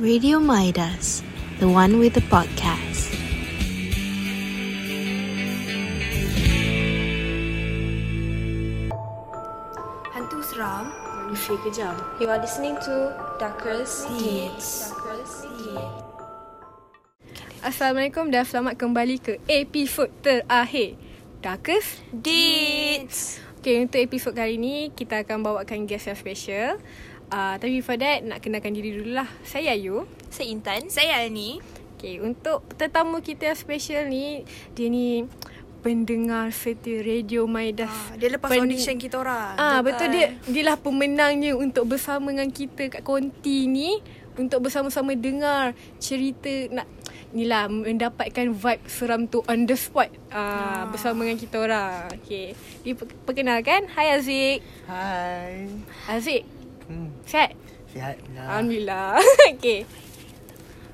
Radio Midas, the one with the podcast. Hantu seram. Manusia kejam. You are listening to Darkest Deeds. Assalamualaikum dan selamat kembali ke episod terakhir Darkest Deeds. Okay, untuk episod kali ni kita akan bawakan guest yang special. Uh, tapi before that, nak kenalkan diri dulu lah. Saya Ayu. Saya Intan. Saya Alni. Okay, untuk tetamu kita yang special ni, dia ni pendengar setia Radio Maidas. Ah, dia lepas Pen- audition kita orang. Ah betul dia dia lah pemenangnya untuk bersama dengan kita kat konti ni untuk bersama-sama dengar cerita nak ni lah mendapatkan vibe seram tu on the spot ah, bersama dengan kita orang. Okey. Diperkenalkan, hai Aziz. Hai. Aziz, Hmm, sihat? sihat lah. Alhamdulillah. Okey.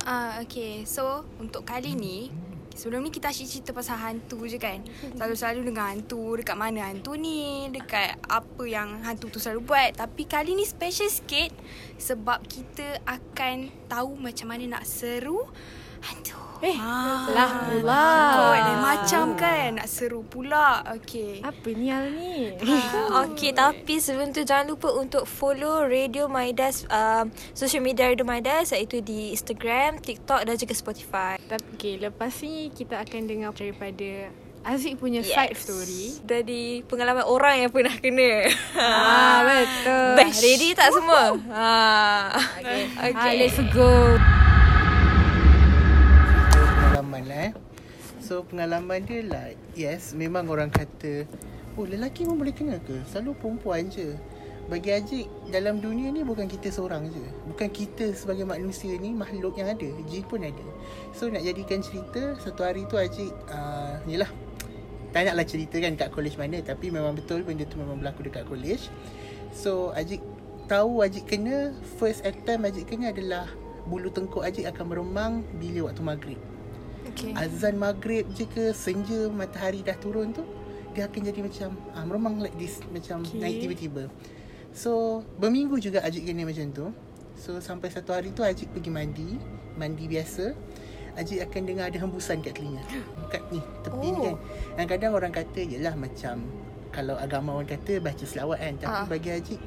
Ah, okay. So, untuk kali ni, sebelum ni kita asyik cerita pasal hantu je kan. Selalu-selalu dengan hantu, dekat mana hantu ni, dekat apa yang hantu tu selalu buat. Tapi kali ni special sikit sebab kita akan tahu macam mana nak seru hantu. Eh, Ah, lah pula. Lain macam kan nak seru pula. Okay. Apa ni hal ni? Okey, tapi sebelum tu jangan lupa untuk follow Radio Maidas um, social media Radio Maidas iaitu di Instagram, TikTok dan juga Spotify. Tapi okay, lepas ni kita akan dengar daripada Aziz punya Yes. side story. Dari pengalaman orang yang pernah kena. Ah, betul. Dah ready tak semua? Ha. Okay. Okay. Ah, let's go. Eh. So pengalaman dia like Yes memang orang kata Oh lelaki pun boleh kena ke? Selalu perempuan je. Bagi Ajik Dalam dunia ni bukan kita seorang je. Bukan kita sebagai manusia ni Makhluk yang ada. Jin pun ada. So nak jadikan cerita Satu hari tu Ajik uh, Yelah Tak naklah cerita kan Kat college mana Tapi memang betul Benda tu memang berlaku dekat college. So Ajik Tahu Ajik kena First attempt Ajik kena adalah Bulu tengkuk Ajik akan meremang Bila waktu maghrib Okay. azan maghrib je ke senja matahari dah turun tu dia akan jadi macam ah, meremang like this macam Okay. naik tiba-tiba so berminggu juga Ajik kena macam tu so sampai satu hari tu Ajik pergi mandi mandi biasa Ajik akan dengar ada hembusan kat telinga kat ni tepi oh. ni Oh. kan dan kadang orang kata yelah macam kalau agama orang kata baca selawat kan tapi Ah. bagi Ajik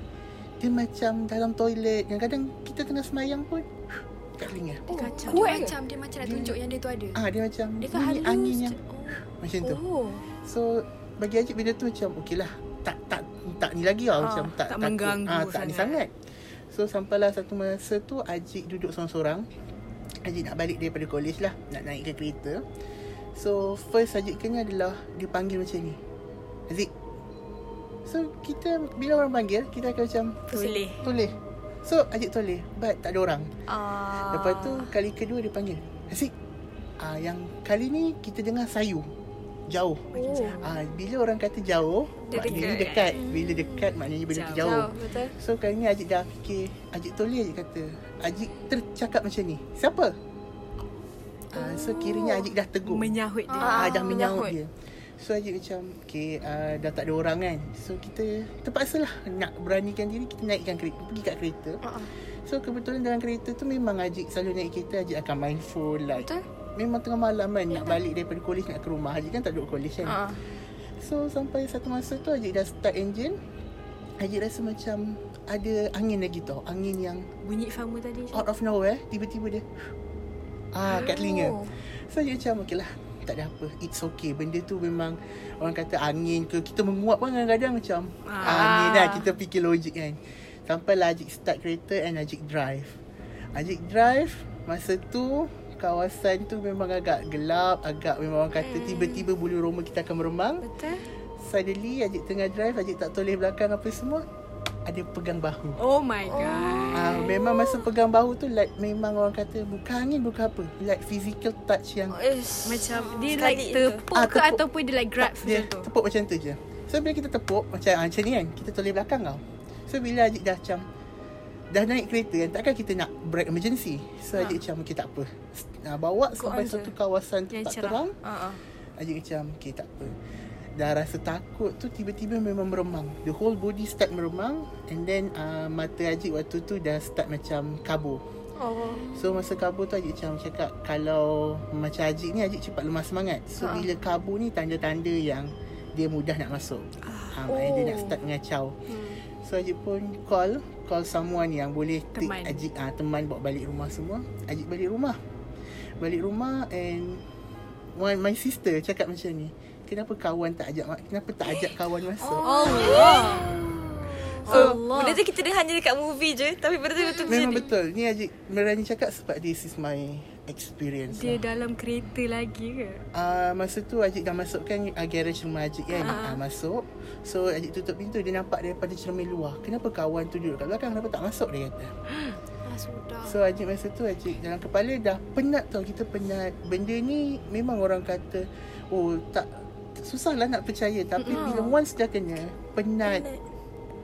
dia macam dalam toilet kadang-kadang kita tengah semayang pun kat telinga Oh, Kacau. dia Kuat ke? macam dia macam nak tunjuk yang dia tu ada. ah dia macam Dia kan halus angin yang macam tu Oh. So bagi Ajik benda tu macam okey lah tak tak tak ni lagi lah Ah, macam tak tak mengganggu ah, tak ni sangat. So sampailah satu masa tu Ajik duduk seorang-seorang. Ajik nak balik daripada college lah, nak naikkan kereta. So first Ajik kena adalah dia panggil macam ni. Azik. So kita bila orang panggil kita akan macam Toleh. Toleh. So Ajik toleh but tak ada orang. Ah. Lepas tu kali kedua dia panggil Azik ah, Yang kali ni kita dengar sayu Jauh Oh. ah, Bila orang kata jauh Dia Maknanya dekat. dekat Bila dekat maknanya benda tu jauh Jauh, betul. So kali ni Ajik dah fikir Ajik toleh Ajik kata Ajik tercakap macam ni Siapa? Ah, so kiranya Ajik dah tegur Menyahut dia. ah, Dah menyahut. menyahut dia So Ajik macam Okay uh, Dah tak ada orang kan So kita Terpaksa lah Nak beranikan diri Kita naikkan kereta Pergi kat kereta Uh-uh. So kebetulan dalam kereta tu Memang Ajik selalu naik kereta Ajik akan main phone like Betul? Memang tengah malam kan Nak balik daripada college Nak ke rumah Ajik kan tak duduk college kan Ah. So sampai satu masa tu Ajik dah start engine Ajik rasa macam Ada angin lagi tau Angin yang Bunyi sama tadi. Out of nowhere Tiba-tiba dia Ah, kat telinga Oh. So Ajik macam Okay lah tak ada apa. It's okay. Benda tu memang Orang kata angin ke Kita menguap pun kadang-kadang macam Ah. Angin lah Kita fikir logik kan. Sampailah Ajik start kereta And Ajik drive. Ajik drive Masa tu Kawasan tu memang agak gelap Agak memang orang kata Tiba-tiba bulu roma kita akan meremang. Betul? Suddenly Ajik tengah drive Ajik tak toleh belakang apa semua Ada pegang bahu Oh my god. Ah, memang masa pegang bahu tu like memang orang kata bukan angin bukan apa like physical touch yang Ish. Macam dia Sekali like tepuk Ah, ke tepuk. ataupun dia like grab dia macam tu. tepuk macam tu je. So bila kita tepuk macam ah, macam ni kan, kita toleh belakang tau. So bila Ajik dah macam dah naik kereta kan, takkan kita nak brake emergency. So Ha. Ajik macam okay tak apa. Nah, bawa sampai je. satu kawasan Yang tak cerah. terang. Ah. ah. Ajik macam okay tak apa. Dah rasa takut tu tiba-tiba memang meremang. The whole body start meremang and then uh, mata Ajik waktu tu dah start macam kabur. Oh. So masa kabur tu Ajik macam cakap Kalau macam Ajik ni Ajik cepat lemah semangat So Ha. bila kabur ni tanda-tanda yang Dia mudah nak masuk ha, Maknanya dia nak Oh. start mengacau Hmm. So Ajik pun call Call someone yang boleh take Teman. Ajik ah, Teman bawa balik rumah semua Ajik balik rumah Balik rumah and one, My sister cakap macam ni Kenapa kawan tak ajak Kenapa tak ajak kawan masuk Oh. Allah. So, Allah. benda tu kita dengar hanya dekat movie je Tapi benda tu betul Memang jadi betul Ni Ajik berani cakap Sebab this is my experience Dia lah. dalam kereta lagi ke? Uh, masa tu Ajik dah masukkan uh, garage rumah Ajik kan Ah. uh. Uh, Masuk So Ajik tutup pintu Dia nampak daripada cermin luar Kenapa kawan tu duduk kat belakang Kenapa tak masuk dia kata Ah, sudah. So Ajik masa tu Ajik dalam kepala dah penat tau Kita penat Benda ni memang orang kata Oh tak Susah lah nak percaya. Tapi Mm-mm. bila once dah kena Penat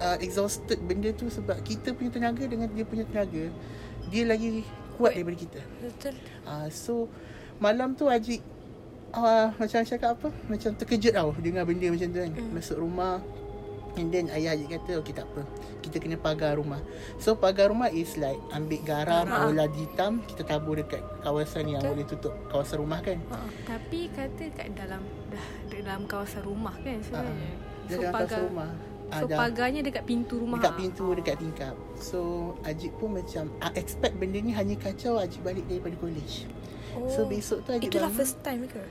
uh, Exhausted benda tu Sebab kita punya tenaga Dengan dia punya tenaga Dia lagi kuat daripada kita. Betul. Uh, so malam tu Ajik uh, macam cakap apa? Macam terkejut tau dengar benda macam tu kan. Mm. masuk rumah and then ayah Ajik kata okey tak apa kita kena pagar rumah so pagar rumah is like ambil garam Ha. bola hitam kita tabur dekat kawasan yang boleh tutup kawasan rumah kan Tapi kata kat dalam dah dalam kawasan rumah kan sebenarnya. dia dalam kawasan rumah Ah, So dah- pagarnya dekat pintu rumah. Dekat pintu Dekat tingkap So Ajik pun macam I expect benda ni Hanya kacau Ajik balik daripada college oh. So besok tu Ajik Itulah bangun. first time ke?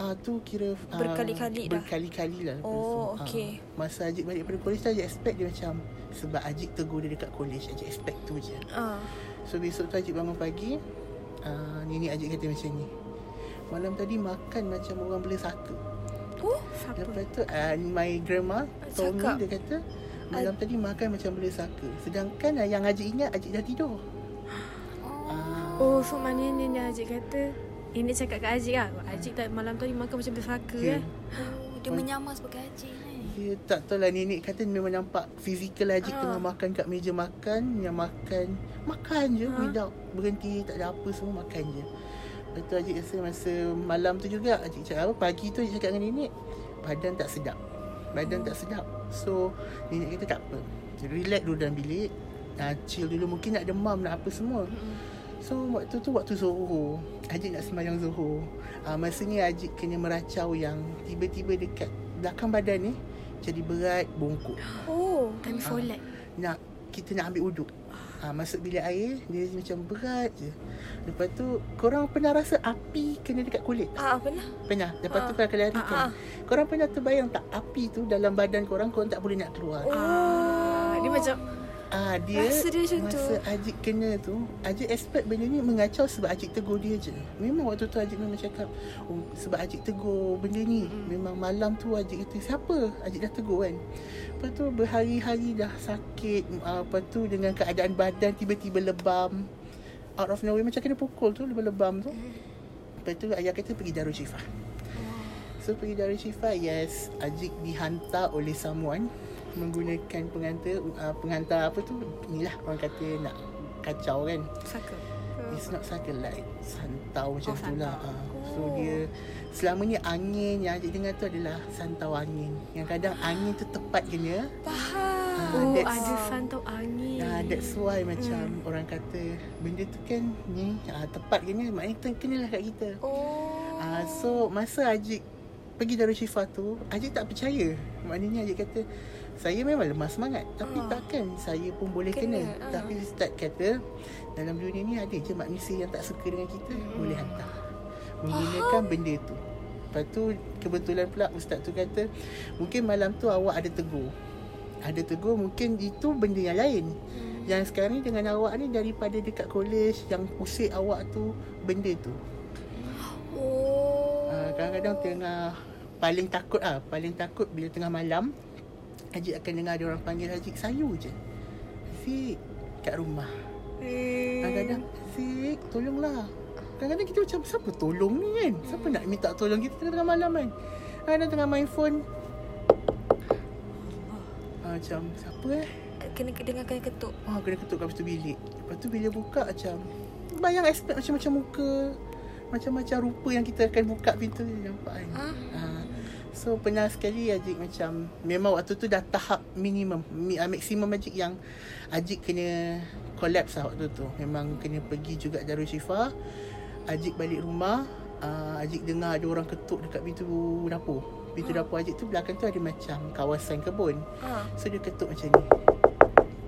Ah tu kira ah, Berkali-kali dah? Berkali-kali lah Oh, tu. Ah, okey. Masa Ajik balik daripada college tu Ajik expect dia macam Sebab Ajik tegur dia dekat college Ajik expect tu je Ah. So besok tu Ajik bangun pagi uh, Nini Ajik kata macam ni Malam tadi makan macam orang bela saka Oh, Siapa? Lepas tu uh, my grandma told me Cakap. Dia kata Malam tadi makan macam bela saka Sedangkan uh, yang Ajik ingat Ajik dah tidur Ah, Oh, so maknanya ni Ajik kata ini cakap kat Ajik lah Ajik tak malam tadi makan macam bersaka ya. kan Oh, dia menyamar sebagai Haji. Dia tak tahu lah nenek kata memang nampak fizikal Ajik Ah. tengah makan kat meja makan Yang makan Makan je Ha. without berhenti tak ada apa semua makan je Lepas tu Ajik rasa masa malam tu juga Ajik cakap apa pagi tu Ajik cakap dengan nenek Badan tak sedap Badan tak sedap So nenek kata tak apa Relax dulu dalam bilik uh, Chill dulu mungkin nak demam nak apa semua So waktu tu waktu Zohor Ajik nak sembahyang Zohor uh, Masa ni Ajik kena meracau yang Tiba-tiba dekat belakang badan ni Jadi berat bongkok Oh. Time solat Nak Kita nak ambil uduk uh, Masuk bilik air Dia macam berat je Lepas tu Korang pernah rasa api kena dekat kulit? Ah, pernah? Pernah Lepas tu Ah. korang lari Ah, kan ah. Korang pernah terbayang tak Api tu dalam badan korang Korang tak boleh nak keluar Oh. Ah, Dia macam Ah dia Rasa dia macam masa tu. Ajik kena tu, Ajik expect benda ni mengacau sebab Ajik tegur dia je. Memang waktu tu Ajik memang cakap, oh, sebab Ajik tegur benda ni. Mm. Memang malam tu Ajik kata, siapa? Ajik dah tegur kan. Lepas tu berhari-hari dah sakit. Uh, lepas tu dengan keadaan badan tiba-tiba lebam. Out of nowhere macam kena pukul tu, lebam-lebam tu. Lepas tu ayah kata pergi Darul Shifa. So pergi Darul Shifa, yes, Ajik dihantar oleh someone menggunakan pengantar uh, pengantar apa tu inilah orang kata nak kacau kan. Saka. It's not cycle like santau macam Oh, tu lah. uh, so dia selama ni angin yang Ajik dengar tu adalah santau angin. Yang kadang angin tu tepat kena. Faham. Ah, Oh ada santau angin. Ah, that's why macam orang kata benda tu kan ni ah, tepat kena. Maknanya tu kenalah kat kita. Oh. Ah, so masa Ajik pergi Darul Shifa tu, Ajik tak percaya. Maknanya Ajik kata, saya memang lemah semangat. Tapi Ah. takkan saya pun boleh kena. Kena, ah. Tapi Ustaz kata, dalam dunia ni ada je manusia yang tak suka dengan kita. Boleh hantar. Menggunakan benda tu. Lepas tu, kebetulan pula Ustaz tu kata, mungkin malam tu awak ada tegur. Ada tegur, mungkin itu benda yang lain. Yang sekarang ni dengan awak ni daripada dekat college yang pusing awak tu benda tu. Oh. Uh, kadang-kadang tengah paling takut ah, paling takut bila tengah malam Haji akan dengar ada orang panggil Haji sayu je. Zik kat rumah. Hmm. Kadang-kadang Zik tolonglah. Kadang-kadang kita macam siapa tolong ni kan? Siapa nak minta tolong kita tengah-tengah malam kan? Kadang tengah main phone. Ah, macam siapa eh? Kena dengar kena ketuk. Ah, kena ketuk kat pintu bilik. Lepas tu bila buka macam bayang expect macam-macam muka. Macam-macam rupa yang kita akan buka pintu ni nampak kan. Ah. Ha. So pernah sekali Ajik macam Memang waktu tu dah tahap minimum mi, uh, Maksimum Ajik yang Ajik kena collapse lah waktu tu. Memang kena pergi juga Darul Syifa. Ajik balik rumah uh, Ajik dengar ada orang ketuk dekat pintu dapur. Pintu dapur Ajik tu belakang tu ada macam kawasan kebun. Ha. So dia ketuk macam ni.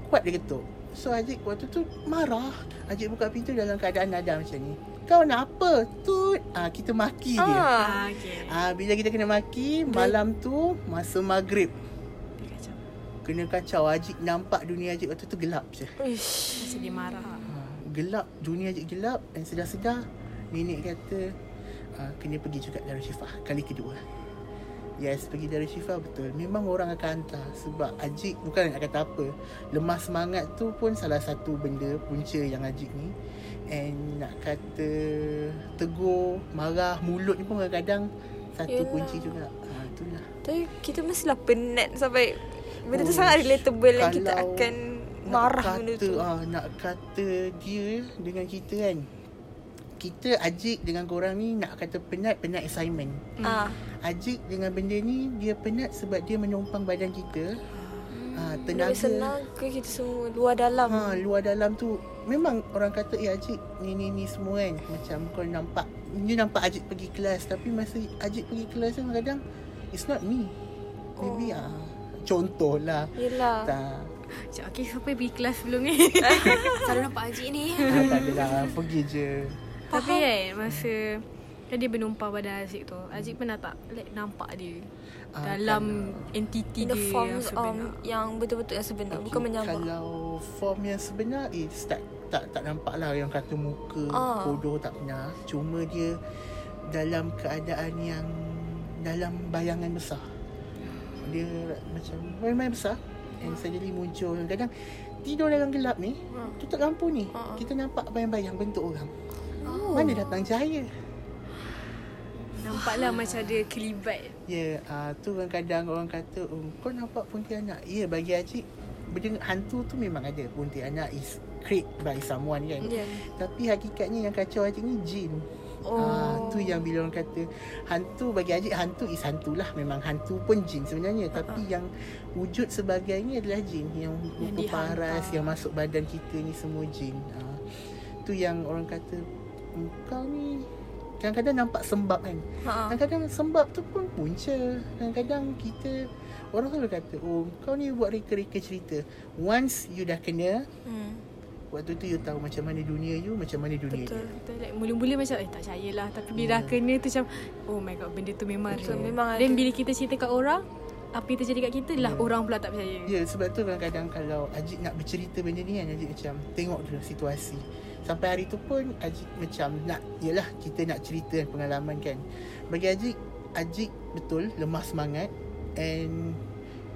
Kuat dia ketuk. So Ajik waktu tu marah. Ajik buka pintu dalam keadaan nada macam ni Kau nak apa? Tut ah, Kita maki dia Ha. Ah, okay. Ah, bila kita kena maki malam tu masa maghrib kena kacau Ajik nampak dunia Ajik waktu tu gelap je. Uish. Macam dia marah. Ah, gelap dunia Ajik gelap dan sedar-sedar nenek kata ah, kena pergi juga Darul Syifa kali kedua. Yes, pergi Darul Syifa betul. Memang orang akan hantar sebab Ajik bukan nak kata apa. Lemah semangat tu pun salah satu benda punca yang Ajik ni. And nak kata tegur, marah, mulut ni pun kadang-kadang satu Yelah. kunci juga. Ha, itulah. Tapi kita mestilah penat sampai benda tu Oh, sangat relatable dan kita kalau akan marah kata, benda tu. Ah, nak kata dia dengan kita kan. Kita Ajik dengan korang ni nak kata penat, penat assignment. Ah. Ajik dengan benda ni dia penat sebab dia menumpang badan kita. Ha, Lebih tenaga. senang ke kita semua luar dalam. Ha, luar dalam tu memang orang kata eh Ajik ni ni ni semua kan macam kau nampak ni nampak Ajik pergi kelas tapi masa Ajik pergi kelas tu kadang it's not me. Maybe ah contohlah. Yelah. Tak. Macam, okay, siapa yang pergi kelas sebelum ni? Selalu nampak Haji ni. Ah, tak adalah pergi je. Tapi kan, masa kan dia bernumpang pada Aziz tu. Aziz pernah tak like, nampak dia Ah, dalam entiti In the dia yang forms sebenar. um, yang betul-betul yang sebenar. Okay, Bukan menyamar. Kalau form yang sebenar is tak tak tak nampak lah yang kata muka Ah. bodoh tak pernah. Cuma dia dalam keadaan yang dalam bayangan besar. Dia macam main-main besar and suddenly muncul kadang tidur dalam gelap ni Ah. tutup lampu ni Ah. kita nampak bayang-bayang bentuk orang. Oh. Mana datang cahaya? Nampaklah macam ada kelibat. Ya, yeah, uh, tu kadang-kadang orang kata, oh, kau nampak Pontianak. Ya, yeah, bagi Acik, benda hantu tu memang ada. Pontianak is create by someone kan. Ya. Tapi hakikatnya yang kacau Acik ni jin. Oh. Uh, tu yang bila orang kata hantu bagi Acik hantu is hantu lah. Memang hantu pun jin sebenarnya. Tapi yang wujud sebagainya adalah jin. Yang rupa paras, yang masuk badan kita ni semua jin. Uh, tu yang orang kata, "Hmm, kau ni kadang-kadang nampak sembab kan. Ha. Kadang-kadang sembab tu pun punca. Kadang-kadang kita orang selalu kata, "Oh, kau ni buat reka-reka cerita." Once you dah kena, Hmm. waktu tu you tahu macam mana dunia you, macam mana dunia Betul. dia. Betul like, Mula-mula macam Eh tak percayalah Tapi bila dah kena tu macam Oh my god Benda tu memang Betul, real. memang Dan ada. bila kita cerita kat orang Apa yang terjadi kat kita Lah Ya. orang pula tak percaya Ya, sebab tu kadang-kadang kalau Ajik nak bercerita benda ni kan, Ajik macam tengok dulu situasi. Sampai hari tu pun Ajik macam nak, yelah kita nak cerita pengalaman kan. Bagi Ajik, Ajik betul lemah semangat and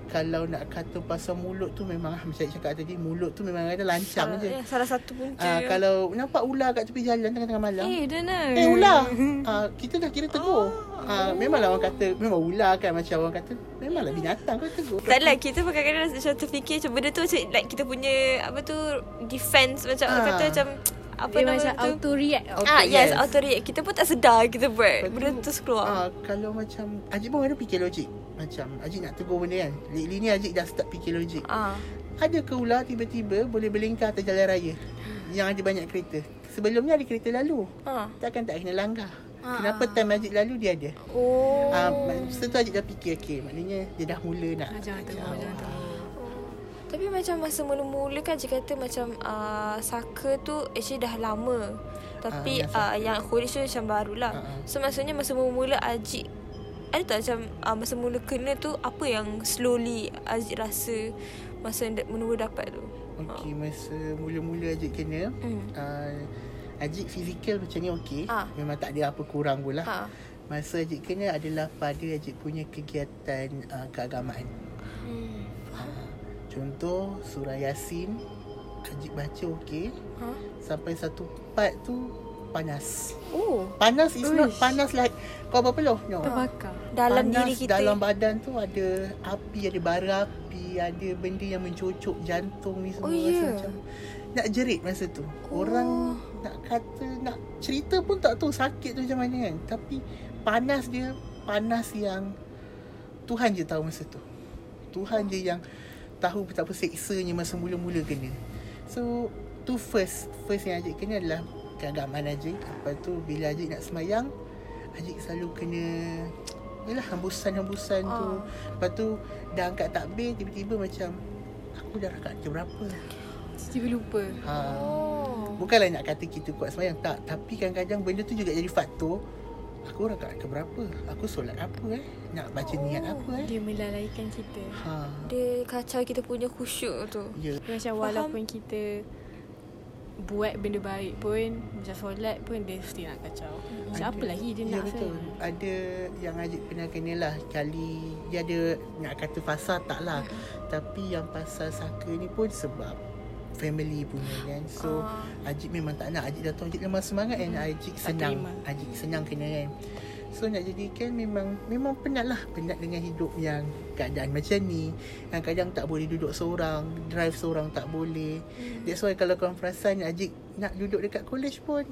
kalau nak kata pasal mulut tu memang macam cakap tadi, mulut tu memang ada lancang Salah, je. ya, salah satu punca. Ah, yang- kalau nampak ular kat tepi jalan tengah-tengah malam. Eh dah nak Eh ular. Ah, kita dah kira tegur. Ah, memanglah orang kata memang ular kan macam orang kata memanglah binatang kau tegur. Tak lah Kita pun kadang-kadang Macam terfikir Macam benda tu macam Like kita punya Apa tu Defense Macam Ah. kata macam Apa Dia nama macam tu auto react Auto- Ah yes, yes. auto react. Kita pun tak sedar kita buat. Benda tu, keluar. Ah, kalau macam Ajik pun ada fikir logik. Macam Ajik nak tegur benda kan. Lately ni Ajik dah start fikir logik. Ah. Ada ke ular tiba-tiba boleh berlingkar atas jalan raya yang ada banyak kereta. Sebelumnya ada kereta lalu. Ah. Takkan tak kena langgar. Kenapa time Ajik lalu dia ada? Oh. Ah, masa tu Ajik dah fikir okey, maknanya dia dah mula nak. Ah, Jangan tegur. Jangan tegur Tapi macam masa mula-mula kan Cik kata macam uh, Saka tu actually dah lama Tapi Ah, uh, yang Holy tu macam barulah Ah, ah. So maksudnya masa mula-mula Ajik Ada tak macam uh, masa mula kena tu Apa yang slowly Ajik rasa Masa mula-mula dapat tu Okey, masa mula-mula Ajik kena, Hmm. uh, Ajik fizikal macam ni okey. Ah. Memang tak ada apa kurang pun lah. Ha. Masa Ajik kena adalah pada Ajik punya kegiatan uh, keagamaan. Hmm. Uh, contoh surah Yasin Ajik baca okey. Ha? Sampai satu part tu panas. Oh Panas is not Uish. panas like kau berpeluh. No. Terbakar Dalam panas diri kita dalam badan tu ada api, ada bara api, ada benda yang mencocok jantung ni semua Oh, rasa ya? macam nak jerit masa tu. Oh. Orang nak kata nak cerita pun tak tahu sakit tu macam mana kan. Tapi panas dia panas yang Tuhan je tahu masa tu Tuhan je yang Tahu betapa seksanya Masa mula-mula kena So Tu first First yang Ajik kena adalah Keagamaan Ajik Lepas tu bila Ajik nak semayang Ajik selalu kena Yalah hembusan-hembusan tu. Lepas tu Dah angkat takbir Tiba-tiba macam Aku dah rakaat ke berapa? Tiba lupa. ha. Bukanlah nak kata kita kuat semayang. Tak Tapi kadang-kadang benda tu juga jadi faktor. Aku rakaat ke berapa? Aku solat apa eh? Nak baca niat apa eh? Dia melalaikan kita. ha. Dia kacau kita punya khusyuk tu. Ya. Macam walaupun kita buat benda baik pun macam solat pun dia mesti nak kacau. Macam Ada- apa lagi dia ya, nak betul. sebenarnya? Ada yang Ajik pernah kena lah Kali Dia ada Nak kata fasa tak lah Tapi yang pasal saka ni pun Sebab Family punya kan So Ah. Ajik memang tak nak Ajik dah tahu Ajik lemah semangat And Ajik senang. Ajik senang kena kan So nak jadikan memang Memang penat lah Penat dengan hidup yang Keadaan macam ni Yang kadang tak boleh duduk seorang Drive seorang tak boleh That's why kalau korang perasan Ajik nak duduk dekat college pun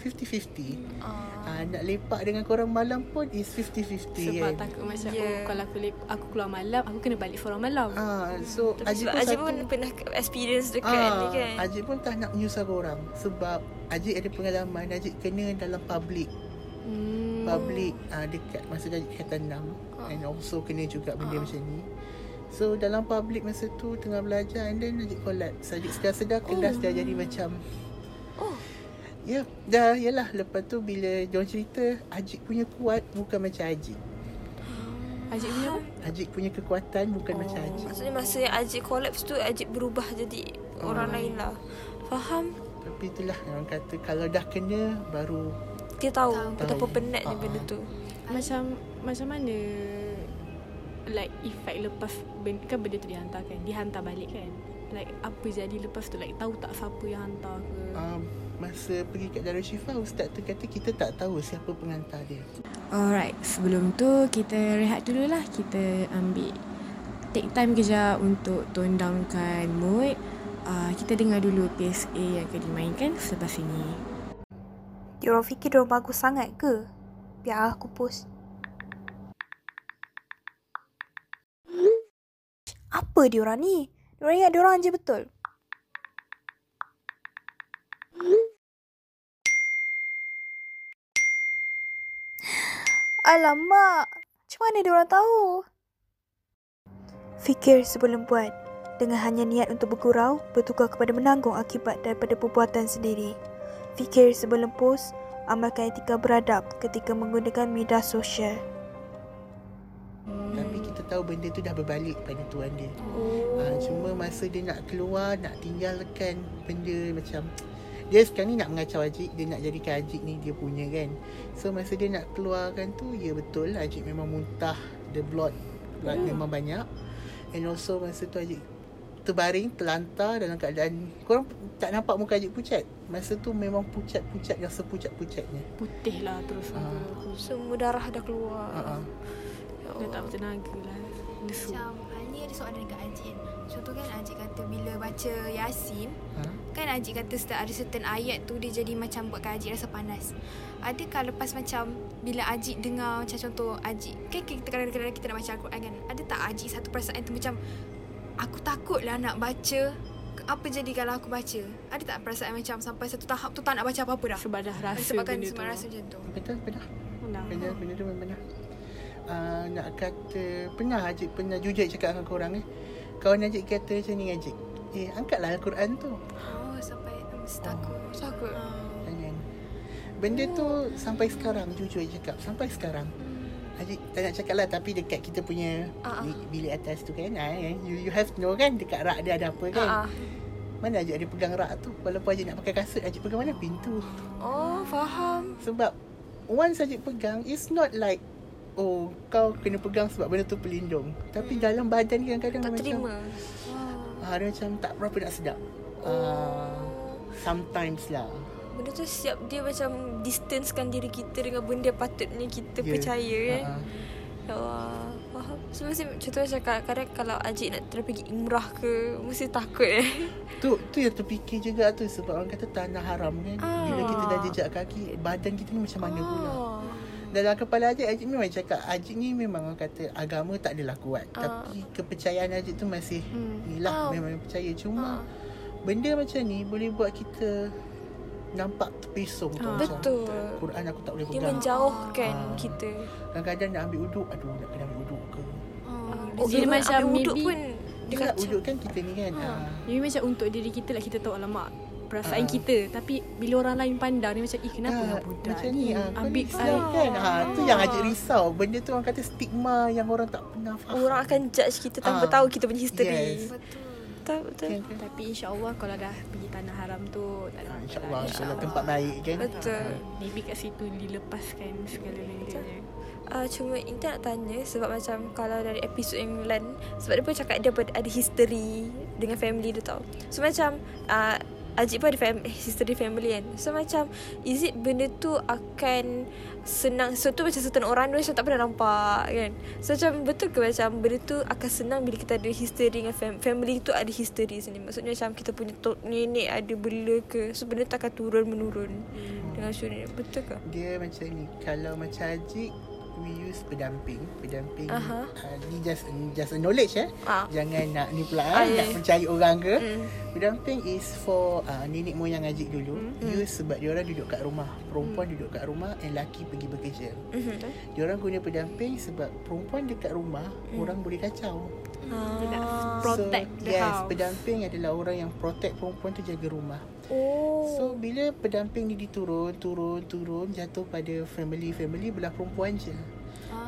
50-50 Ah. Ah, nak lepak dengan korang malam pun is 50-50 Sebab kan. takut macam Yeah. oh kalau aku lep, aku keluar malam aku kena balik seorang malam. Ah, so Tapi sebab Ajik pun pernah experience dekat ah, ni kan. Ajik pun tak nak menyusahkan orang sebab Ajik ada pengalaman Ajik kena dalam public Hmm. Public ah, dekat masa dah tingkatan 6 and also kena juga benda macam ni. So dalam public masa tu tengah belajar and then Ajik collapse. Ajik sedar-sedar kelas dah jadi macam Oh. Ya, dah yalah lepas tu bila diorang cerita Ajik punya kuat bukan macam Ajik. Ajik punya? Ajik punya kekuatan bukan oh. macam Ajik. Maksudnya masa yang Ajik collapse tu Ajik berubah jadi orang lain lah. Faham? Tapi itulah orang kata kalau dah kena baru Kita tahu Tahu. betapa penatnya Ah. benda tu. Macam macam mana like efek lepas ben- kan benda tu dihantar kan dihantar balik kan like apa jadi lepas tu like tahu tak siapa yang hantar ke um, masa pergi kat Darul Shifa ustaz tu kata kita tak tahu siapa pengantar dia. Alright, sebelum tu kita rehat dulu lah. Kita ambil take time kejap untuk tone downkan mood. Uh, kita dengar dulu PSA yang akan dimainkan sebelah sini. Diorang fikir diorang bagus sangat ke? Biar aku post. Apa diorang ni? Diorang ingat diorang je betul. Alamak, macam mana diorang tahu? Fikir sebelum buat. Dengan hanya niat untuk bergurau, bertukar kepada menanggung akibat daripada perbuatan sendiri. Fikir sebelum post, amalkan etika beradab ketika menggunakan media sosial. Hmm. Tapi kita tahu benda tu dah berbalik pada tuan dia. Oh. Uh, cuma masa dia nak keluar, nak tinggalkan benda macam dia sekarang ni nak mengacau Ajik Dia nak jadikan Ajik ni dia punya kan So masa dia nak keluarkan tu Ya betul Ajik memang muntah The blood Blood Hmm. memang banyak And also masa tu Ajik Terbaring Terlantar dalam keadaan Korang tak nampak muka Ajik pucat? Masa tu memang pucat-pucat Yang sepucat-pucatnya putih lah terus muka. Aku Semua darah dah keluar. uh-uh. Ya dia tak bertenaga lah. Lesu. Macam Ani ada soalan dekat Ajin Contoh kan Ajin kata bila baca Yasin ha? Kan Ajin kata setiap ada certain ayat tu Dia jadi macam buatkan Ajin rasa panas. Adakah lepas macam Bila Ajin dengar macam contoh Ajin Kan kita kadang-kadang kita nak baca Al-Quran kan Ada tak Ajin satu perasaan tu macam Aku takut lah nak baca. Apa jadi kalau aku baca? Ada tak perasaan macam Sampai satu tahap tu tak nak baca apa-apa dah? Sebab dah rasa sebab tu. rasa macam tu. Betul, betul. Benar. Benda, benda tu memang benar. Uh, Nak kata Pernah Ajik pernah jujur cakap dengan korang eh? Kawan Ajik kata macam ni Ajik Eh angkatlah Al-Quran tu. Oh sampai Mesti takut. Takut. Jangan. Benda tu sampai sekarang Jujur cakap Sampai sekarang Ajik tak nak cakap lah Tapi dekat kita punya bi- Bilik atas tu kan ah, eh, you, you have to know kan Dekat rak dia ada apa kan. Ah. Mana Ajik ada pegang rak tu? Walaupun Ajik nak pakai kasut Ajik pegang mana? Pintu. Oh, faham. Sebab Once Ajik pegang It's not like Oh kau kena pegang sebab benda tu pelindung. Tapi dalam badan kadang-kadang Tak terima. macam ah, Dia macam tak berapa nak sedap. Ah, Sometimes lah Benda tu siap dia macam distancekan diri kita dengan benda patutnya kita Ya. percaya kan. Ah, ah. Ya Allah. Faham. So mesti contoh macam kadang-kadang kalau Ajik nak terus pergi umrah ke mesti takut eh. Tu tu yang terfikir juga tu sebab orang kata tanah haram kan. Ah. Bila kita dah jejak kaki, badan kita ni macam mana pula. Oh. Dalam kepala Ajik Ajik memang cakap Ajik ni memang orang kata Agama tak adalah kuat Ah. Tapi kepercayaan Ajik tu masih Hmm. Ni lah Ah. memang percaya Cuma Ah. Benda macam ni Boleh buat kita Nampak terpesong tau Ah. macam, Betul. Quran aku tak boleh Dia pegang menjauhkan Ah. kita. Kadang-kadang nak ambil uduk Aduh nak kena ambil uduk ke Oh, Jadi even macam ambil wuduk maybe- pun dia Dia uduk kan kita ni kan Ha. Jadi macam untuk diri kita lah kita tahu alamak perasaan Ah. kita tapi bila orang lain pandang dia macam eh kenapa lah budak macam ni ah, kau ambil I kan ha, tu yang Ajik risau Benda tu orang kata stigma Yang orang tak pernah faham Orang akan judge kita tanpa Ah. tahu kita punya history. Yes. Betul. Betul, betul. Kan, kan? tapi insyaAllah kalau dah pergi tanah haram tu tak ada Ah. InsyaAllah InsyaAllah tempat baik kan Betul. Maybe kat situ dilepaskan segala bendanya. Uh, cuma Intan nak tanya sebab macam kalau dari episod yang lain sebab dia pun cakap dia ada history dengan family dia tau. So macam uh, Ajib pun ada fam- history family kan. So macam is it benda tu akan senang so tu macam certain orang dia macam tak pernah nampak kan. So macam betul ke macam benda tu akan senang bila kita ada history dengan fam- family tu ada history sini. Maksudnya macam kita punya tok nenek ada bela ke. So benda tu akan turun menurun dengan suri. Betul ke? Dia macam ni Kalau macam Ajik We use pendamping Pendamping Aha. uh, Ni just just a knowledge eh Ah. Jangan nak ni pula Ah, eh, ya, Nak ya. mencari orang ke Mm. Pendamping is for uh, Nenek moyang Ajik dulu Hmm. Use sebab dia orang duduk kat rumah Perempuan duduk kat rumah And laki pergi bekerja Mhm. Dia orang guna pendamping Sebab perempuan dekat rumah Orang boleh kacau nak Ah. protect so, the yes, house. pendamping adalah orang yang protect perempuan tu jaga rumah. Oh. So bila pendamping ni diturun, turun, turun jatuh pada family-family belah perempuan je.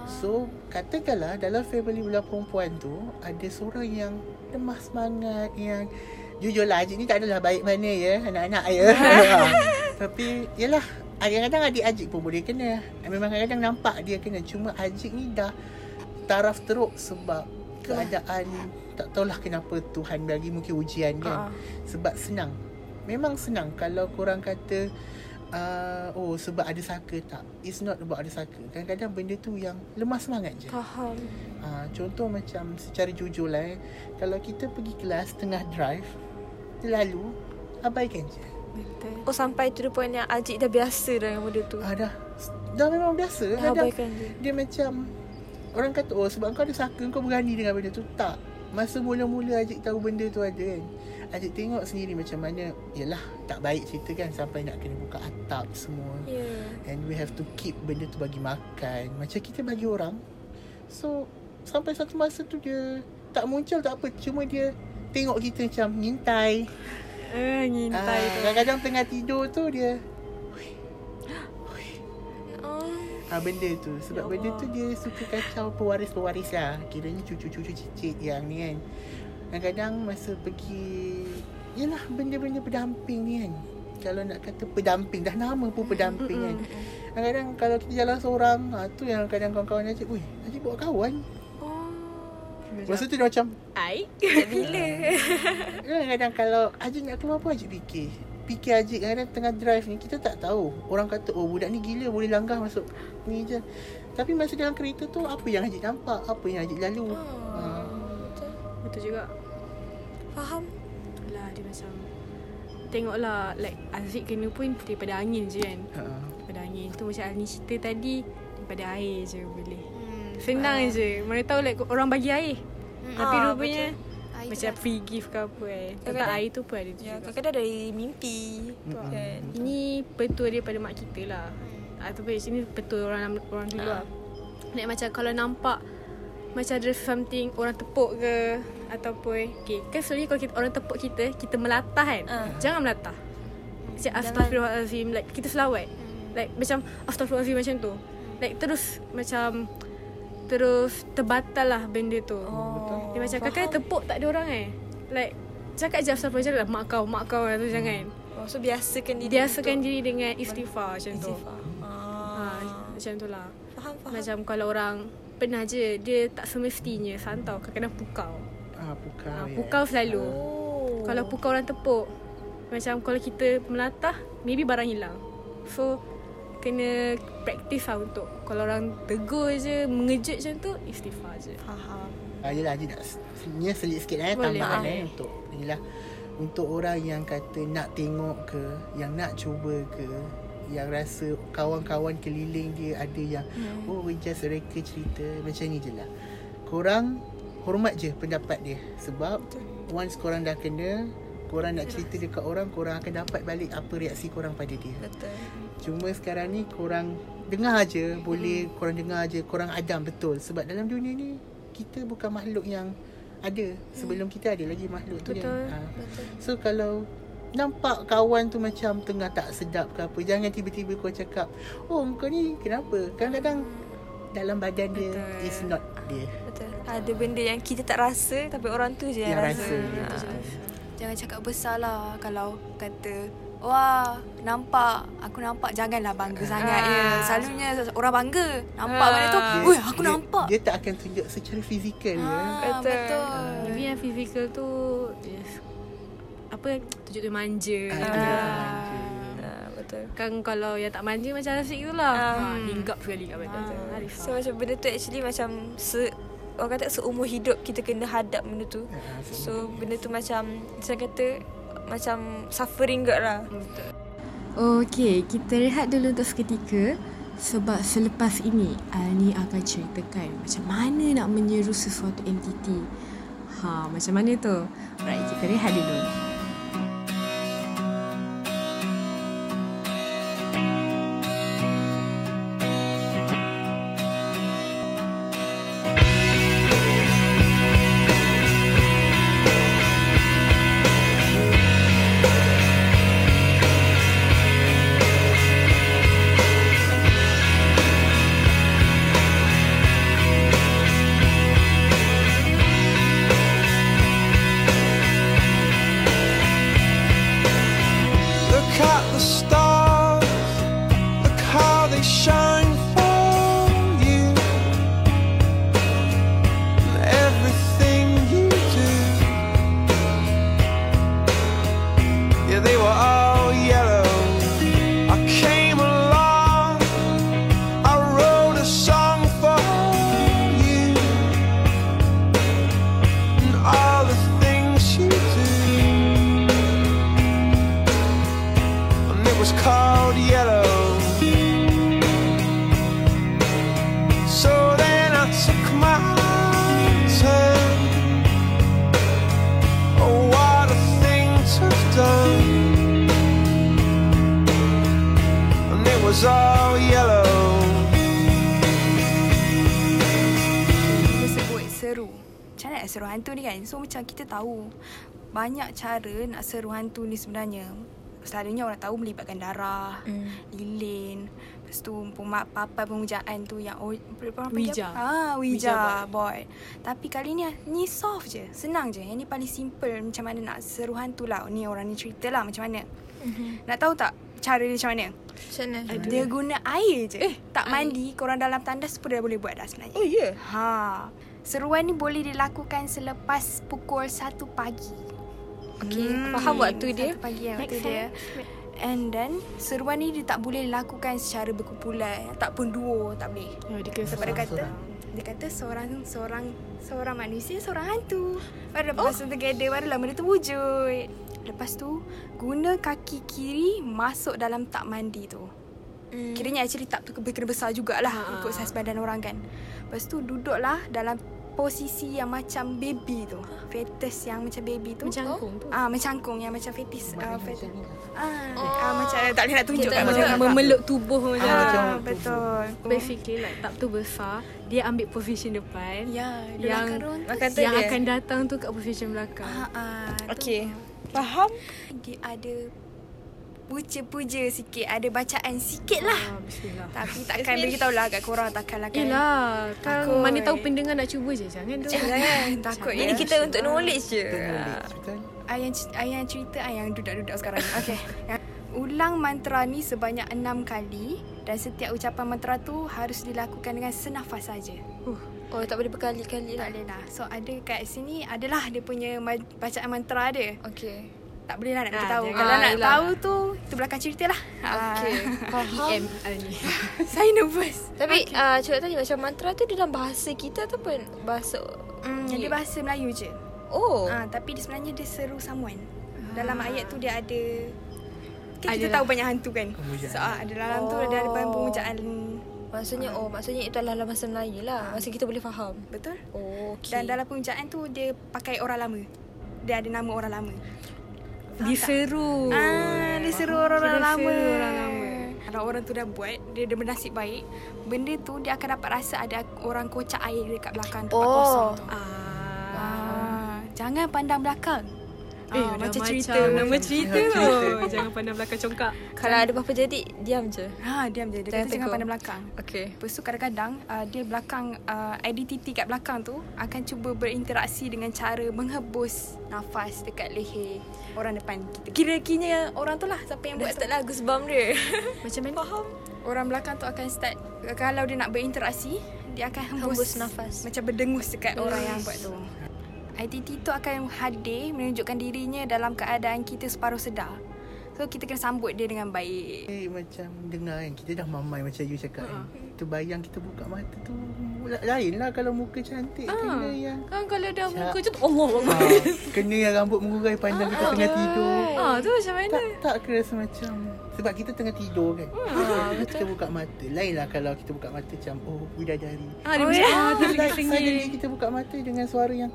So katakanlah dalam family belah perempuan tu ada seorang yang lemah semangat yang jujurlah Ajik ni tak adalah baik mana ya anak-anak ya. Tapi yalah kadang-kadang adik Ajik pun boleh kena. Memang kadang-kadang nampak dia kena cuma Ajik ni dah taraf teruk sebab keadaan tak tahulah kenapa Tuhan bagi mungkin ujian kan. Ah. Sebab senang. Memang senang kalau korang kata uh, oh sebab ada saka tak. It's not about ada saka. Kadang-kadang benda tu yang lemah semangat je. Faham. Uh, contoh macam secara jujur lah eh. Kalau kita pergi kelas tengah drive terlalu abaikan je. Betul. Oh sampai to the point yang Ajik dah biasa dah dengan benda tu. Ah, dah dah memang biasa. Dah Kadang abaikan je. dia macam orang kata oh sebab kau ada saka kau berani dengan benda tu. Tak. Masa mula-mula Ajik tahu benda tu ada kan. Ajik tengok sendiri macam mana Yelah tak baik cerita kan Sampai nak kena buka atap semua. Yeah. And we have to keep benda tu bagi makan Macam kita bagi orang So Sampai satu masa tu dia Tak muncul tak apa Cuma dia Tengok kita macam Ngintai Eh, ngintai Ah, tu. Kadang-kadang tengah tidur tu dia Ah, Benda tu. Sebab Ya benda tu dia suka kacau Pewaris-pewaris lah. Kiranya cucu-cucu cicit yang ni kan. Kadang-kadang masa pergi Yelah benda-benda pendamping ni kan. Kalau nak kata pendamping Dah nama pun pendamping kan. Kadang-kadang kalau kita jalan seorang ha, Tu yang kadang kawan-kawan Ajik Ui Ajik bawa kawan. Oh. Masa tu dia macam Ai. Sejak bila? Kadang-kadang kalau Ajik nak keluar pun Ajik fikir Fikir Ajik kadang-kadang tengah drive ni Kita tak tahu Orang kata oh budak ni gila Boleh langgar masuk ni je Tapi masa dalam kereta tu Apa yang Ajik nampak Apa yang Ajik lalu Ah. ha. Betul juga. Faham? Lah dia macam Tengoklah like Aziz kena pun daripada angin je kan Ha. Daripada angin tu macam Alni cerita tadi Daripada air je boleh Hmm. Senang je Mana tahu like orang bagi air Tapi Ah, rupanya itu Macam free gift ke apa eh. Kadang-kadang- air tu pun ada tu Ya, kadang-kadang dari mimpi. Mm-mm. Kan? Ini petua daripada mak kita lah. Ataupun sini petua orang orang dulu lah. Like macam kalau nampak Macam ada something Orang tepuk ke Ataupun Okay. Kan selalunya kalau kita, orang tepuk kita Kita melatah kan? Ah. Jangan melatah. Macam Astaghfirullahalazim Like kita selawat. Like macam Astaghfirullahalazim macam tu. Like terus Macam Terus Terbatal lah benda tu Oh. Dia macam kakak tepuk tak ada orang eh Like Cakap je Astaghfirullahalazim Mak kau Mak kau lah tu jangan Oh, so biasakan diri Biasakan diri dengan istighfar macam tu. istighfar. Ha, Ah. macam tu lah. Faham, faham. Macam kalau orang pernah je dia tak semestinya santau kadang-kadang pukau. Ah, pukau Ha, ya. pukau selalu. Oh. Kalau pukau orang tepuk macam kalau kita melatah maybe barang hilang. So kena practice lah untuk kalau orang tegur je mengejut macam tu istighfar je. Faham. Ah, yelah Ajik nak Sebenarnya selit sikit eh Boleh. Tambahan Ah. eh Untuk Inilah Untuk orang yang kata Nak tengok ke Yang nak cuba ke yang rasa kawan-kawan keliling dia ada yang hmm. oh we just reka cerita macam ni je lah korang hormat je pendapat dia sebab once korang dah kena korang nak cerita dekat orang korang akan dapat balik apa reaksi korang pada dia Betul. Cuma sekarang ni korang dengar aje boleh Hmm. korang dengar aje korang adam betul sebab dalam dunia ni kita bukan makhluk yang ada sebelum kita ada lagi makhluk tu Hmm. Betul. kan. Ha. Betul. So kalau nampak kawan tu macam tengah tak sedap ke apa jangan tiba-tiba kau cakap oh kau ni kenapa kadang-kadang dalam badan dia Betul. is not dia Betul. Ada benda yang kita tak rasa tapi orang tu je yang, yang rasa. rasa Ha. Jangan cakap besar lah kalau kata Wah, nampak. Aku nampak. Janganlah bangga sangat ya. Selalunya orang bangga. Nampak Ah. benda tu. Dia- Weh, aku dia, nampak. dia tak akan tunjuk secara fizikal ya Ah, Betul. betul. Tapi yang fizikal tu yes, apa tunjuk dia manja. Ah, Ah. dia Ha, betul. Kan kalau yang tak manja macam Asyik tu lah. Ah. Ha, hinggap sekali kat. Ah. Arif. So macam benda tu actually macam se orang kata seumur hidup kita kena hadap benda tu. Ah, So benda tu macam saya kata macam suffering gak lah. Okey, kita rehat dulu untuk seketika sebab selepas ini Ani akan ceritakan macam mana nak menyeru sesuatu entiti. Ha, macam mana tu? Alright, kita rehat dulu. Tahu banyak cara nak seru hantu ni sebenarnya. Selalunya orang tahu melibatkan darah, Hmm. lilin, lepas tu pema- papan pemujaan tu yang oh, orang Ouija. Ah, Ouija Ouija board. Tapi kali ni ni soft je, senang je. Yang ni paling simple macam mana nak seru hantu lah. Ni orang ni cerita lah macam mana. Nak tahu tak cara dia macam mana? Macam mana? Dia guna air je. Eh, tak mandi, korang dalam tandas pun dah boleh buat dah sebenarnya. Oh ya. Yeah. Ha. Seruan ni boleh dilakukan selepas pukul 1 pagi. Okay, faham waktu dia. Satu pagi yang waktu Make dia. And then seruan ni dia tak boleh dilakukan secara berkumpulan, tak pun duo, tak boleh. Oh, dia Sebab dia kata Seorang-seorang. dia kata seorang seorang seorang manusia seorang hantu. Baru lepas oh. together barulah benda tu wujud. Lepas tu guna kaki kiri masuk dalam tak mandi tu. Hmm. Kiranya actually tak tu kena besar jugalah Ha. ikut saiz badan orang kan. Lepas tu duduklah dalam posisi yang macam baby tu. Fetus yang macam baby tu. Mencangkung tu. Ah macangkung yang macam fetus uh, fetus. Ah, Oh. ah macam tak boleh nak tunjuk Kita kan macam macam Memeluk tubuh macam Ah, macam betul. Basically like tak tu besar Dia ambil position depan Ya, Yang Makan tu Yang dia. akan datang tu kat position belakang Ah, ah, tu. Okay. Faham? Dia ada puja-puja sikit, ada bacaan sikit lah. Ah, Bismillah Tapi takkan bagi tahu lah kat korang takkanlah kan. Yelah Kan Takut. mana tahu pendengar nak cuba je Jangan tu Jangan takut Ini ya. kita untuk knowledge je. Ayang, ayang cerita ayang dudak-dudak sekarang. Okay. Ulang mantra ni sebanyak enam kali dan setiap ucapan mantra tu harus dilakukan dengan senafas saja. Oh, tak boleh berkali-kali Tak lah. boleh lah. So ada kat sini adalah dia punya bacaan mantra dia. Okay. Tak boleh lah nak Ah, jangan. Kalau Ah, nak yelah. tahu tu itu belakang cerita lah. Okay. Faham. Ni Saya nervous. Tapi okay. uh, cakap tadi macam mantra tu dalam bahasa kita ataupun bahasa Hmm, dia bahasa Melayu je. Oh. Ah, tapi dia sebenarnya dia seru someone. Dalam ayat tu dia ada Kan kita tahu banyak hantu kan Pemujaan. So ah, ada dalam tu ada ada pemujaan Maksudnya oh maksudnya itu adalah dalam bahasa Melayu lah. Masa kita boleh faham. Betul Oh, okay. Dan dalam pemujaan tu dia pakai orang lama Dia ada nama orang lama Diseru. Ah, dia seru orang-orang lama. orang lama. Kalau orang tu dah buat, dia dah bernasib baik, benda tu dia akan dapat rasa ada orang kocak air dekat belakang tempat Oh. kosong tu. Ah. Ah, jangan pandang belakang. Eh, dah macam cerita. Nama cerita tu. Jangan pandang belakang congkak. Kalau ada apa-apa jadi, diam je. Ha, diam je. Dia Jangan kata jangan tegur. pandang belakang. Okay. Lepas tu kadang-kadang uh, dia belakang uh, identiti kat belakang tu akan cuba berinteraksi dengan cara menghembus nafas dekat leher orang depan kita. Kira-kiranya orang tu lah siapa yang Dah buat tu. start lah goosebump dia. Macam mana? Faham? Orang belakang tu akan start kalau dia nak berinteraksi, dia akan hembus, Hembus nafas. Macam berdengus dekat orang yang buat tu. ITT tu akan hadir menunjukkan dirinya dalam keadaan kita separuh sedar. So kita kena sambut dia dengan baik. Eh, macam dengar kan Kita dah mamai macam you cakap kan Terbayang kita buka mata tu la- Lain lah kalau muka cantik Kena yang Kan kalau dah Cak. muka macam tu Allah ha, Kena yang rambut mengurai pandang kita tengah tidur Ah, tu macam mana? Tak tak ke rasa macam Sebab kita tengah tidur kan ha, Kita buka mata Lain lah kalau kita buka mata macam Oh bidadari Ah, dia macam ah, tu Like, sengit. Suddenly kita buka mata dengan suara yang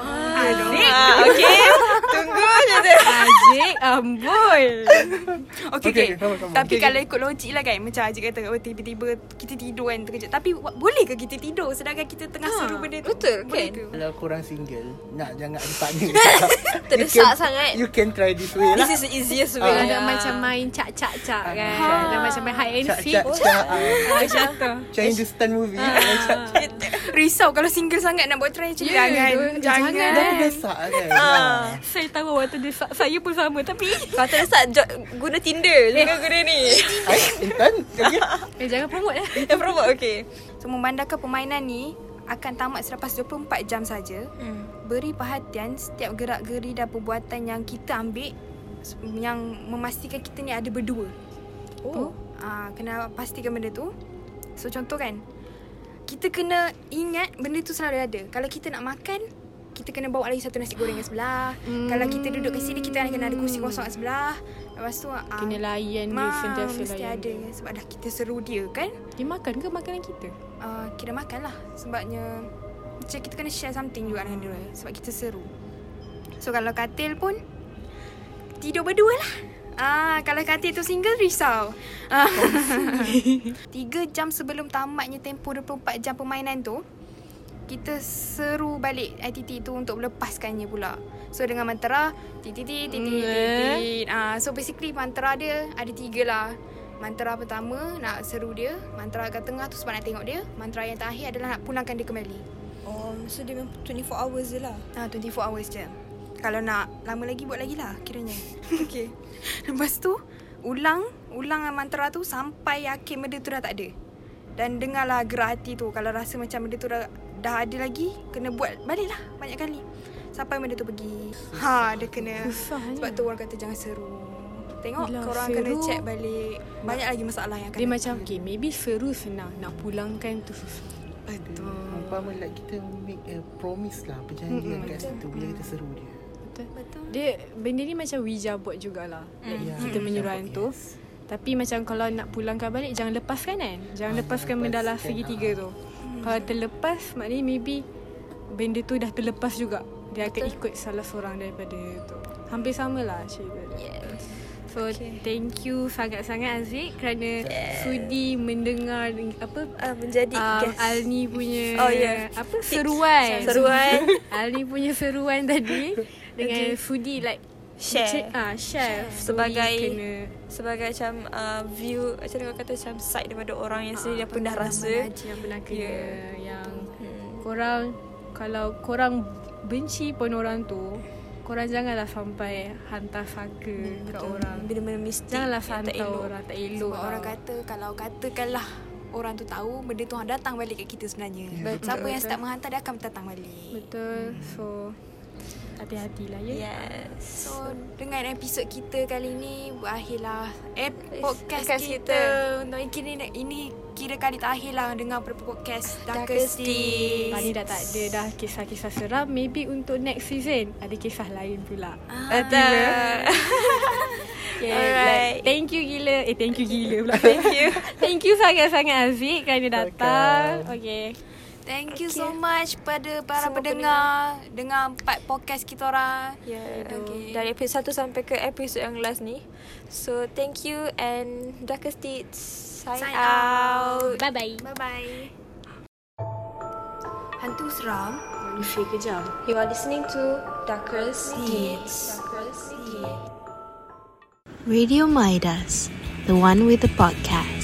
Ah, okay. Tunggu je tu. Adik amboi. Okay, Okay, okay. Tapi Okay, kalau ikut logik lah kan Macam Haji kata oh, Tiba-tiba kita tidur kan terkejut Tapi boleh ke kita tidur Sedangkan kita tengah seru benda tu betul, Boleh kan? ke? Kalau korang single Nak jangan ada partner Terdesak You can- sangat. You can try this way lah This is the easiest way. Kalau Ah. dah macam main cak-cak-cak kan. Ah. Dah macam main hide and Cak seek. cak cak ah. Macam tu. Macam Hindustan movie Ah. Cak cak Risau kalau single sangat nak buat try macam ni. Ya, Jangan. Jangan Jangan. Dah desak kan Ah. Saya tahu waktu dia sa- saya pun sama tapi Kalau terdesak, jo- guna Tinder. Jangan guna ni. Hai Intan okay. eh, jangan promote eh. Yang promote, okay. So memandangkan permainan ni akan tamat selepas 24 jam saja. Hmm. Beri perhatian setiap gerak-geri dan perbuatan yang kita ambil yang memastikan kita ni ada berdua. Oh. Ah, kena pastikan benda tu. So contoh kan, kita kena ingat benda tu selalu ada. Kalau kita nak makan, kita kena bawa lagi satu nasi goreng kat sebelah. Hmm. Kalau kita duduk kat sini, kita kena ada kursi kosong kat sebelah. Lepas tu ah, Kena layan dia sentiasa mesti layan. ada sebab dah kita seru dia kan. Dia makan ke makanan kita? Uh, kita makan lah sebabnya macam kita kena share something juga dengan dia sebab kita seru. So kalau katil pun tidur berdua lah. Ah, kalau katil tu single risau. Ah. Tiga jam sebelum tamatnya tempoh 24 jam permainan tu, kita seru balik ITT tu untuk melepaskannya pula. So dengan mantra titit titit titit titit. Ah, so basically mantra dia ada tiga lah. Mantra pertama nak seru dia, mantra kat tengah tu sebab nak tengok dia, mantra yang terakhir adalah nak pulangkan dia kembali. Oh, so dia memang 24 hours je lah. Ah 24 hours je. Kalau nak lama lagi buat lagi lah kiranya. okay. Lepas tu ulang ulang mantra tu sampai yakin benda tu dah tak ada. Dan dengarlah gerak hati tu kalau rasa macam benda tu dah dah ada lagi kena buat baliklah banyak kali. Sampai benda tu pergi. Ha dia kena Susahnya. sebab tu orang kata jangan seru. Tengok Yelah, korang kena seru. check balik. Banyak lagi masalah yang akan Dia macam okay, maybe seru senang nak pulangkan tu susah. Betul Umpama like kita make a promise lah Perjanjian kat situ Bila kita seru dia Betul. Betul. Dia benda ni macam Wija buat jugalah. Like, Ya, kita menyuruh hantu. yes. Tapi macam kalau nak pulangkan balik jangan lepaskan kan. Jangan Ah, lepaskan jangan mendalam lepaskan, segitiga tu. Kalau terlepas maknanya maybe benda tu dah terlepas juga. Dia akan ikut salah seorang daripada tu. Hampir samalah cerita dia. So okay. thank you sangat-sangat Aziz kerana sudi mendengar apa Uh, menjadi um, guest. Alni punya Oh, ya. apa seruan. Seruan. Alni punya seruan tadi dengan sudi like Share. ah share Sebagai- Sudi kena Sebagai macam uh, view Macam orang kata Macam side daripada orang yang sendiri Yang pernah rasa yang pernah kena Yeah. yang Hmm. korang kalau korang benci pun orang tu korang janganlah sampai hantar saka kat orang Benda-benda mistik janganlah tak hantar elok. orang tak elok Sebab orang kata kalau katakanlah orang tu tahu benda tu datang balik kat kita sebenarnya. Ya, Siapa betul, yang betul. start menghantar dia akan datang balik. betul so hati-hatilah ya. Yes. So dengan episod kita kali ni berakhirlah eh podcast, podcast kita, kita. untuk kini ini kira kali terakhir lah dengan podcast Sticks. Sticks. Tadi dah tak ada dah kisah-kisah seram. Maybe untuk next season ada kisah lain pula. Ah. Betul. Okay, Alright. like, thank you gila. Eh, thank you gila pula. Thank you. thank you sangat-sangat Aziz kerana datang. Okay. Thank you Okay. so much pada para Semua pendengar dengan part podcast kita orang. Yeah, Okay. Dari episod 1 sampai ke episod yang last ni. So, thank you and Darker Stits sign, Sign out. Bye-bye. Bye bye. Hantu seram. Manusia kejam. You are listening to Darker Sticks. Radio Midas, the one with the podcast.